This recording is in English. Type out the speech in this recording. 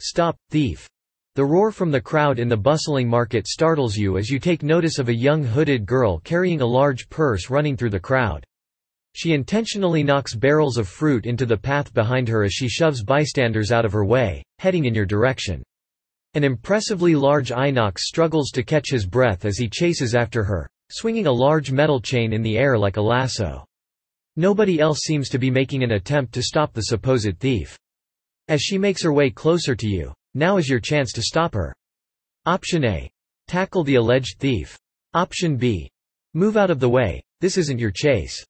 Stop, thief! The roar from the crowd in the bustling market startles you as you take notice of a young hooded girl carrying a large purse running through the crowd. She intentionally knocks barrels of fruit into the path behind her as she shoves bystanders out of her way, heading in your direction. An impressively large Inox struggles to catch his breath as he chases after her, swinging a large metal chain in the air like a lasso. Nobody else seems to be making an attempt to stop the supposed thief. As she makes her way closer to you, now is your chance to stop her. Option A. Tackle the alleged thief. Option B. Move out of the way, this isn't your chase.